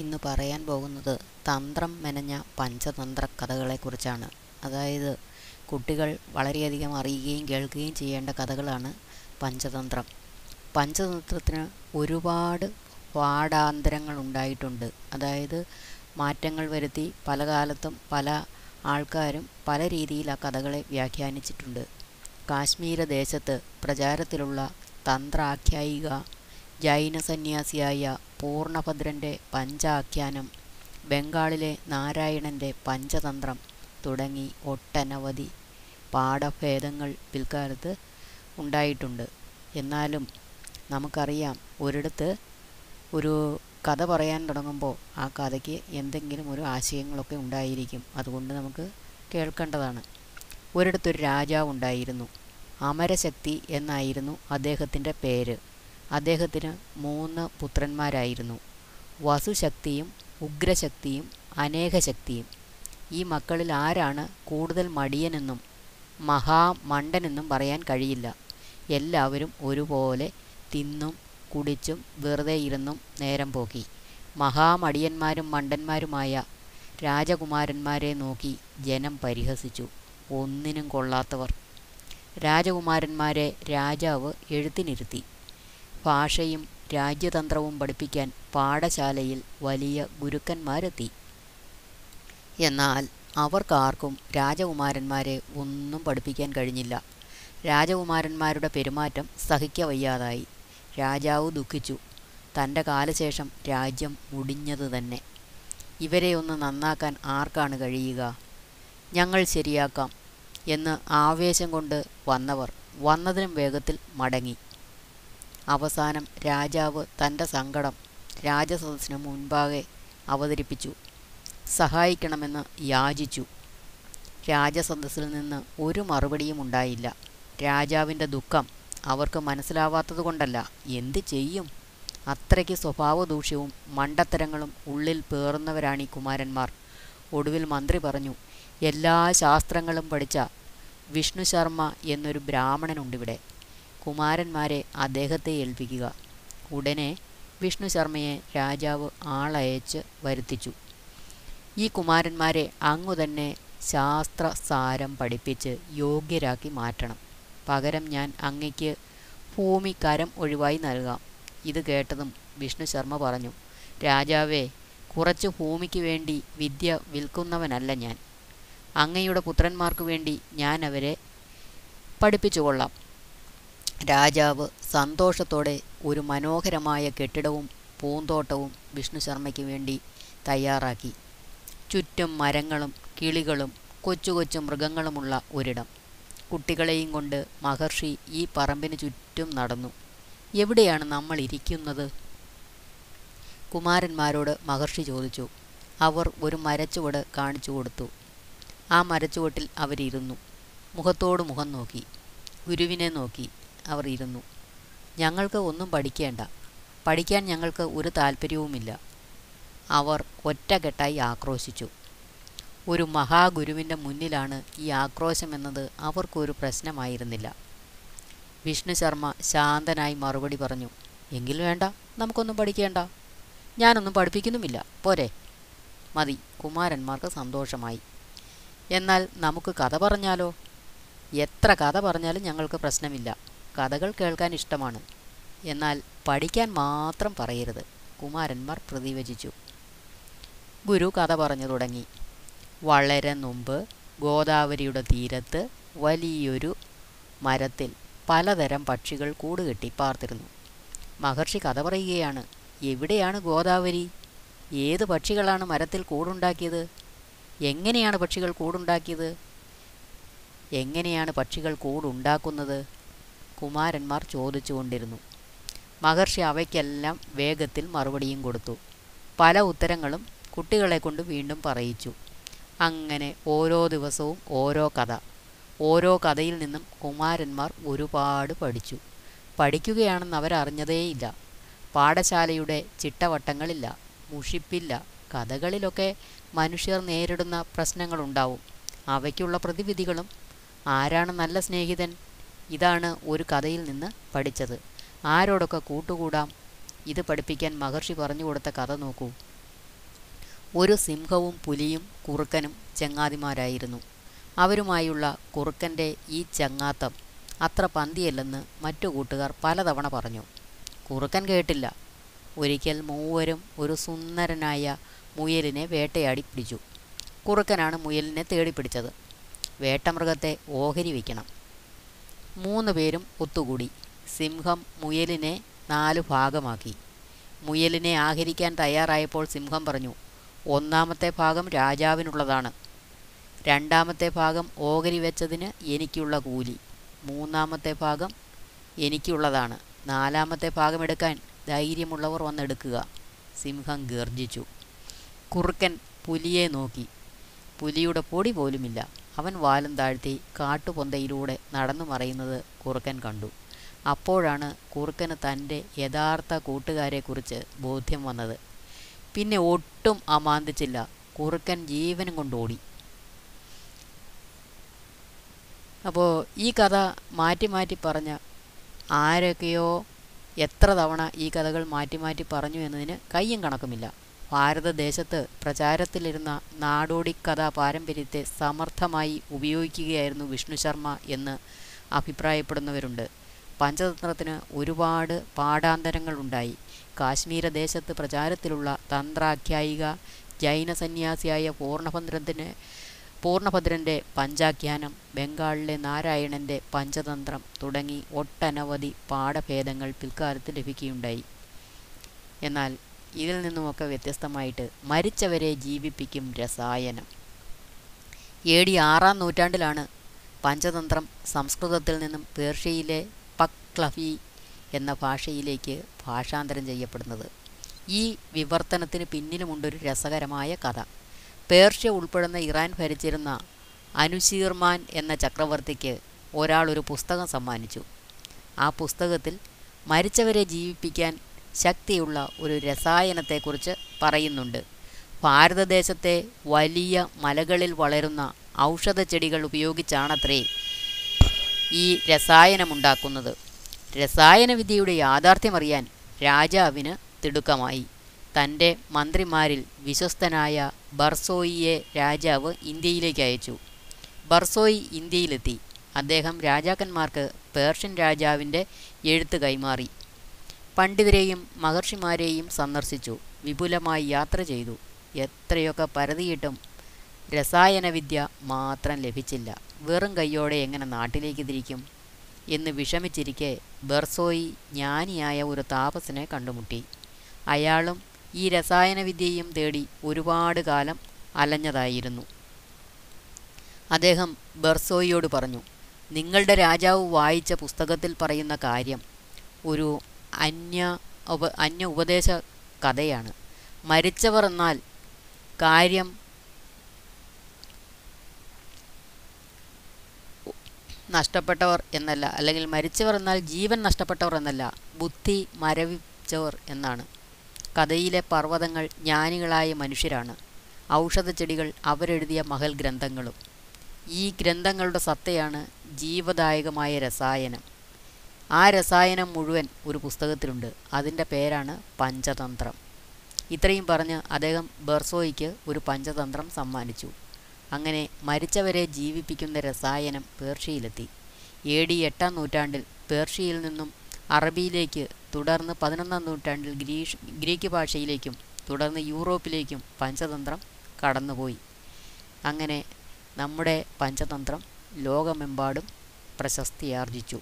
ഇന്ന് പറയാൻ പോകുന്നത് തന്ത്രം മെനഞ്ഞ പഞ്ചതന്ത്ര കഥകളെക്കുറിച്ചാണ് അതായത് കുട്ടികൾ വളരെയധികം അറിയുകയും കേൾക്കുകയും ചെയ്യേണ്ട കഥകളാണ് പഞ്ചതന്ത്രം. പഞ്ചതന്ത്രത്തിന് ഒരുപാട് പാഠാന്തരങ്ങൾ ഉണ്ടായിട്ടുണ്ട് അതായത് മാറ്റങ്ങൾ വരുത്തി പല കാലത്തും പല ആൾക്കാരും പല രീതിയിൽ ആ കഥകളെ വ്യാഖ്യാനിച്ചിട്ടുണ്ട്. കാശ്മീര ദേശത്ത് പ്രചാരത്തിലുള്ള തന്ത്രാഖ്യായിക ജൈന സന്യാസിയായ പൂർണഭദ്രന്റെ പഞ്ചാഖ്യാനം ബംഗാളിലെ നാരായണന്റെ പഞ്ചതന്ത്രം തുടങ്ങി ഒട്ടനവധി പാഠഭേദങ്ങൾ പിൽക്കാലത്ത് ഉണ്ടായിട്ടുണ്ട്. എന്നാലും നമുക്കറിയാം ഒരിടത്ത് ഒരു കഥ പറയാൻ തുടങ്ങുമ്പോൾ ആ കഥയ്ക്ക് എന്തെങ്കിലും ഒരു ആശയങ്ങളൊക്കെ ഉണ്ടായിരിക്കും. അതുകൊണ്ട് നമുക്ക് കേൾക്കേണ്ടതാണ്. ഒരിടത്തൊരു രാജാവ് ഉണ്ടായിരുന്നു. അമരശക്തി എന്നായിരുന്നു അദ്ദേഹത്തിന്റെ പേര്. അദ്ദേഹത്തിന് മൂന്ന് പുത്രന്മാരായിരുന്നു. വസുശക്തിയും ഉഗ്രശക്തിയും അനേകശക്തിയും. ഈ മക്കളിൽ ആരാണ് കൂടുതൽ മടിയനെന്നും മഹാമണ്ടനെന്നും പറയാൻ കഴിയില്ല. എല്ലാവരും ഒരുപോലെ തിന്നും കുടിച്ചും വെറുതെ ഇരുന്നും നേരം പോക്കി. മഹാമടിയന്മാരും മണ്ടന്മാരുമായ രാജകുമാരന്മാരെ നോക്കി ജനം പരിഹസിച്ചു. ഒന്നിനും കൊള്ളാത്തവർ. രാജകുമാരന്മാരെ രാജാവ് എഴുത്തിനിരുത്തി. ഭാഷയും രാജ്യതന്ത്രവും പഠിപ്പിക്കാൻ പാഠശാലയിൽ വലിയ ഗുരുക്കന്മാരെത്തി. എന്നാൽ അവർക്കാർക്കും രാജകുമാരന്മാരെ ഒന്നും പഠിപ്പിക്കാൻ കഴിഞ്ഞില്ല. രാജകുമാരന്മാരുടെ പെരുമാറ്റം സഹിക്കവയ്യാതായി. രാജാവ് ദുഃഖിച്ചു. തന്റെ കാലശേഷം രാജ്യം മുടിഞ്ഞത് തന്നെ. ഇവരെ ഒന്ന് നന്നാക്കാൻ ആർക്കാണ് കഴിയുക? ഞങ്ങൾ ശരിയാക്കാം എന്ന് ആവേശം കൊണ്ട് വന്നവർ വന്നതിനും വേഗത്തിൽ മടങ്ങി. അവസാനം രാജാവ് തന്റെ സങ്കടം രാജസദസ്സിന് മുൻപാകെ അവതരിപ്പിച്ചു. സഹായിക്കണമെന്ന് യാചിച്ചു. രാജസദസ്സിൽ നിന്ന് ഒരു മറുപടിയും ഉണ്ടായില്ല. രാജാവിന്റെ ദുഃഖം അവർക്ക് മനസ്സിലാവാത്തതുകൊണ്ടല്ല എന്ത് ചെയ്യും? അത്രയ്ക്ക് സ്വഭാവദൂഷ്യവും മണ്ടത്തരങ്ങളും ഉള്ളിൽ പേറുന്നവരാണ് ഈ കുമാരന്മാർ. ഒടുവിൽ മന്ത്രി പറഞ്ഞു എല്ലാ ശാസ്ത്രങ്ങളും പഠിച്ച വിഷ്ണു ശർമ്മ എന്നൊരു ബ്രാഹ്മണനുണ്ടിവിടെ. കുമാരന്മാരെ അദ്ദേഹത്തെ ഏൽപ്പിക്കുക. ഉടനെ വിഷ്ണു ശർമ്മയെ രാജാവ് ആളയച്ച് വരുത്തിച്ചു. ഈ കുമാരന്മാരെ അങ്ങു തന്നെ ശാസ്ത്രസാരം പഠിപ്പിച്ച് യോഗ്യരാക്കി മാറ്റണം. പകരം ഞാൻ അങ്ങയ്ക്ക് ഭൂമി കരം ഒഴിവായി നൽകാം. ഇത് കേട്ടതും വിഷ്ണു ശർമ്മ പറഞ്ഞു രാജാവേ കുറച്ച് ഭൂമിക്ക് വേണ്ടി വിദ്യ വിൽക്കുന്നവനല്ല ഞാൻ. അങ്ങയുടെ പുത്രന്മാർക്ക് വേണ്ടി ഞാൻ അവരെ പഠിപ്പിച്ചുകൊള്ളാം. രാജാവ് സന്തോഷത്തോടെ ഒരു മനോഹരമായ കെട്ടിടവും പൂന്തോട്ടവും വിഷ്ണു ശർമ്മയ്ക്ക് വേണ്ടി തയ്യാറാക്കി. ചുറ്റും മരങ്ങളും കിളികളും കൊച്ചു കൊച്ചു മൃഗങ്ങളുമുള്ള ഒരിടം. കുട്ടികളെയും കൊണ്ട് മഹർഷി ഈ പറമ്പിന് ചുറ്റും നടന്നു. എവിടെയാണ് നമ്മൾ ഇരിക്കുന്നത്? കുമാരന്മാരോട് മഹർഷി ചോദിച്ചു. അവർ ഒരു മരച്ചുവട് കാണിച്ചു കൊടുത്തു. ആ മരച്ചുവട്ടിൽ അവരിരുന്നു. മുഖത്തോട് മുഖം നോക്കി. ഗുരുവിനെ നോക്കി. അവർ ഇരുന്നു. ഞങ്ങൾക്ക് ഒന്നും പഠിക്കേണ്ട. പഠിക്കാൻ ഞങ്ങൾക്ക് ഒരു താല്പര്യവുമില്ല അവർ ഒറ്റകെട്ടായി ആക്രോശിച്ചു. ഒരു മഹാഗുരുവിന്റെ മുന്നിലാണ് ഈ ആക്രോശമെന്നത് അവർക്കൊരു പ്രശ്നമായിരുന്നില്ല. വിഷ്ണു ശർമ്മ ശാന്തനായി മറുപടി പറഞ്ഞു എങ്കിൽ വേണ്ട നമുക്കൊന്നും പഠിക്കേണ്ട. ഞാനൊന്നും പഠിപ്പിക്കുന്നുമില്ല. പോരെ. മതി. കുമാരന്മാർക്ക് സന്തോഷമായി. എന്നാൽ നമുക്ക് കഥ പറഞ്ഞാലോ? എത്ര കഥ പറഞ്ഞാലും ഞങ്ങൾക്ക് പ്രശ്നമില്ല. കഥകൾ കേൾക്കാൻ ഇഷ്ടമാണ്. എന്നാൽ പഠിക്കാൻ മാത്രം പറയരുത്. കുമാരന്മാർ പ്രതിവചിച്ചു. ഗുരു കഥ പറഞ്ഞു തുടങ്ങി. വളരെ മുമ്പ് ഗോദാവരിയുടെ തീരത്ത് വലിയൊരു മരത്തിൽ പലതരം പക്ഷികൾ കൂടുകെട്ടി പാർത്തിരുന്നു. മഹർഷി കഥ പറയുകയാണ് എവിടെയാണ് ഗോദാവരി? ഏത് പക്ഷികളാണ് മരത്തിൽ കൂടുണ്ടാക്കിയത്? എങ്ങനെയാണ് പക്ഷികൾ കൂടുണ്ടാക്കിയത്? എങ്ങനെയാണ് പക്ഷികൾ കൂടുണ്ടാക്കുന്നത്? കുമാരന്മാർ ചോദിച്ചുകൊണ്ടിരുന്നു. മഹർഷി അവയ്ക്കെല്ലാം വേഗത്തിൽ മറുപടിയും കൊടുത്തു. പല ഉത്തരങ്ങളും കുട്ടികളെ കൊണ്ട് വീണ്ടും പറയിച്ചു. അങ്ങനെ ഓരോ ദിവസവും ഓരോ കഥ. ഓരോ കഥയിൽ നിന്നും കുമാരന്മാർ ഒരുപാട് പഠിച്ചു. പഠിക്കുകയാണെന്ന് അവരറിഞ്ഞതേയില്ല. പാഠശാലയുടെ ചിട്ടവട്ടങ്ങളില്ല മുഷിപ്പില്ല കഥകളിലൊക്കെ മനുഷ്യർ നേരിടുന്ന പ്രശ്നങ്ങളുണ്ടാവും. അവയ്ക്കുള്ള പ്രതിവിധികളും ആരാണ് നല്ല സ്നേഹിതൻ? ഇതാണ് ഒരു കഥയിൽ നിന്ന് പഠിച്ചത്. ആരോടൊക്കെ കൂട്ടുകൂടാം? ഇത് പഠിപ്പിക്കാൻ മഹർഷി പറഞ്ഞു കൊടുത്ത കഥ നോക്കൂ. ഒരു സിംഹവും പുലിയും കുറുക്കനും ചങ്ങാതിമാരായിരുന്നു. അവരുമായുള്ള കുറുക്കന്റെ ഈ ചങ്ങാത്തം അത്ര പന്തിയല്ലെന്ന് മറ്റു കൂട്ടുകാർ പലതവണ പറഞ്ഞു. കുറുക്കൻ കേട്ടില്ല. ഒരിക്കൽ മൂവരും ഒരു സുന്ദരനായ മുയലിനെ വേട്ടയാടി പിടിച്ചു. കുറുക്കനാണ് മുയലിനെ തേടിപ്പിടിച്ചത് വേട്ടമൃഗത്തെ ഓഹരി വയ്ക്കണം മൂന്ന് പേരും ഒത്തുകൂടി. സിംഹം മുയലിനെ നാലു ഭാഗമാക്കി. മുയലിനെ ആഹരിക്കാൻ തയ്യാറായപ്പോൾ സിംഹം പറഞ്ഞു ഒന്നാമത്തെ ഭാഗം രാജാവിനുള്ളതാണ്. രണ്ടാമത്തെ ഭാഗം ഓഹരി വെച്ചതിന് എനിക്കുള്ള കൂലി. മൂന്നാമത്തെ ഭാഗം എനിക്കുള്ളതാണ്. നാലാമത്തെ ഭാഗം എടുക്കാൻ ധൈര്യമുള്ളവർ വന്നെടുക്കുക. സിംഹം ഗർജിച്ചു കുറുക്കൻ പുലിയെ നോക്കി. പുലിയുടെ പൊടി പോലുമില്ല. അവൻ വാലും താഴ്ത്തി കാട്ടുപൊന്തയിലൂടെ നടന്നു മറയുന്നത് കുറുക്കൻ കണ്ടു. അപ്പോഴാണ് കുറുക്കന് തന്റെ യഥാർത്ഥ കൂട്ടുകാരെക്കുറിച്ച് ബോധ്യം വന്നത്. പിന്നെ ഒട്ടും അമാന്തിച്ചില്ല. കുറുക്കൻ ജീവനും കൊണ്ടോടി അപ്പോൾ ഈ കഥ മാറ്റി മാറ്റി പറഞ്ഞ ആരൊക്കെയോ എത്ര തവണ ഈ കഥകൾ മാറ്റി മാറ്റി പറഞ്ഞു എന്നതിന് കയ്യും കണക്കുമില്ല. ഭാരതദേശത്ത് പ്രചാരത്തിലിരുന്ന കഥാ പാരമ്പര്യത്തെ സമർത്ഥമായി ഉപയോഗിക്കുകയായിരുന്നു വിഷ്ണു ശർമ്മ എന്ന് അഭിപ്രായപ്പെടുന്നവരുണ്ട്. പഞ്ചതന്ത്രത്തിന് ഒരുപാട് പാഠാന്തരങ്ങളുണ്ടായി. കാശ്മീര കാശ്മീരദേശത്ത് പ്രചാരത്തിലുള്ള തന്ത്രാഖ്യായിക ജൈന സന്യാസിയായ പൂർണഭദ്രത്തിന് പൂർണഭദ്രന്റെ പഞ്ചാഖ്യാനം ബംഗാളിലെ നാരായണന്റെ പഞ്ചതന്ത്രം തുടങ്ങി ഒട്ടനവധി പാഠഭേദങ്ങൾ പിൽക്കാലത്ത് ലഭിക്കുകയുണ്ടായി. എന്നാൽ ഇതിൽ നിന്നുമൊക്കെ വ്യത്യസ്തമായിട്ട് മരിച്ചവരെ ജീവിപ്പിക്കും രസായനം. എ ഡി ആറാം നൂറ്റാണ്ടിലാണ് പഞ്ചതന്ത്രം സംസ്കൃതത്തിൽ നിന്നും പേർഷ്യയിലെ പക്ലഫി എന്ന ഭാഷയിലേക്ക് ഭാഷാന്തരം ചെയ്യപ്പെടുന്നത്. ഈ വിവർത്തനത്തിന് പിന്നിലുമുണ്ടൊരു രസകരമായ കഥ. പേർഷ്യ ഉൾപ്പെടുന്ന ഇറാൻ ഭരിച്ചിരുന്ന അനുശീർമാൻ എന്ന ചക്രവർത്തിക്ക് ഒരാൾ ഒരു പുസ്തകം സമ്മാനിച്ചു. ആ പുസ്തകത്തിൽ മരിച്ചവരെ ജീവിപ്പിക്കാൻ ശക്തിയുള്ള ഒരു രസായനത്തെക്കുറിച്ച് പറയുന്നുണ്ട്. ഭാരതദേശത്തെ വലിയ മലകളിൽ വളരുന്ന ഔഷധ ചെടികൾ ഉപയോഗിച്ചാണത്രേ ഈ രസായനമുണ്ടാക്കുന്നത്. രസായനവിദ്യയുടെ യാഥാർത്ഥ്യമറിയാൻ രാജാവിന് തിടുക്കമായി. തന്റെ മന്ത്രിമാരിൽ വിശ്വസ്തനായ ബർസോയിയെ രാജാവ് ഇന്ത്യയിലേക്ക് അയച്ചു. ബർസോയി ഇന്ത്യയിലെത്തി. അദ്ദേഹം രാജാക്കന്മാർക്ക് പേർഷ്യൻ രാജാവിന്റെ എഴുത്ത് കൈമാറി. പണ്ഡിതരെയും മഹർഷിമാരെയും സന്ദർശിച്ചു. വിപുലമായി യാത്ര ചെയ്തു. എത്രയൊക്കെ പരതിയിട്ടും രസായനവിദ്യ മാത്രം ലഭിച്ചില്ല. വെറും കൈയോടെ എങ്ങനെ നാട്ടിലേക്ക് തിരിക്കും എന്ന് വിഷമിച്ചിരിക്കെ ബെർസോയി ജ്ഞാനിയായ ഒരു താപസനെ കണ്ടുമുട്ടി. അയാളും ഈ രസായനവിദ്യയും തേടി ഒരുപാട് കാലം അലഞ്ഞതായിരുന്നു. അദ്ദേഹം ബെർസോയിയോട് പറഞ്ഞു നിങ്ങളുടെ രാജാവ് വായിച്ച പുസ്തകത്തിൽ പറയുന്ന കാര്യം ഒരു അന്യ ഉപ അന്യ ഉപദേശ കഥയാണ്. മരിച്ചവർ എന്നാൽ കാര്യം നഷ്ടപ്പെട്ടവർ എന്നല്ല. അല്ലെങ്കിൽ മരിച്ചവർ എന്നാൽ ജീവൻ നഷ്ടപ്പെട്ടവർ എന്നല്ല. ബുദ്ധി മരവിച്ചവർ എന്നാണ്. കഥയിലെ പർവതങ്ങൾ ജ്ഞാനികളായ മനുഷ്യരാണ്. ഔഷധച്ചെടികൾ അവരെഴുതിയ മഹൽ ഗ്രന്ഥങ്ങളും ഈ ഗ്രന്ഥങ്ങളുടെ സത്തയാണ് ജീവദായകമായ രസായനം. ആ രസായനം മുഴുവൻ ഒരു പുസ്തകത്തിലുണ്ട്. അതിന്റെ പേരാണ് പഞ്ചതന്ത്രം. ഇത്രയും പറഞ്ഞ് അദ്ദേഹം ബെർസോയ്ക്ക് ഒരു പഞ്ചതന്ത്രം സമ്മാനിച്ചു. അങ്ങനെ മരിച്ചവരെ ജീവിപ്പിക്കുന്ന രസായനം പേർഷ്യയിലെത്തി. എ ഡി എട്ടാം നൂറ്റാണ്ടിൽ പേർഷ്യയിൽ നിന്നും അറബിയിലേക്ക് തുടർന്ന് പതിനൊന്നാം നൂറ്റാണ്ടിൽ ഗ്രീഷ് ഗ്രീക്ക് ഭാഷയിലേക്കും തുടർന്ന് യൂറോപ്പിലേക്കും പഞ്ചതന്ത്രം കടന്നുപോയി. അങ്ങനെ നമ്മുടെ പഞ്ചതന്ത്രം ലോകമെമ്പാടും പ്രശസ്തിയാർജിച്ചു.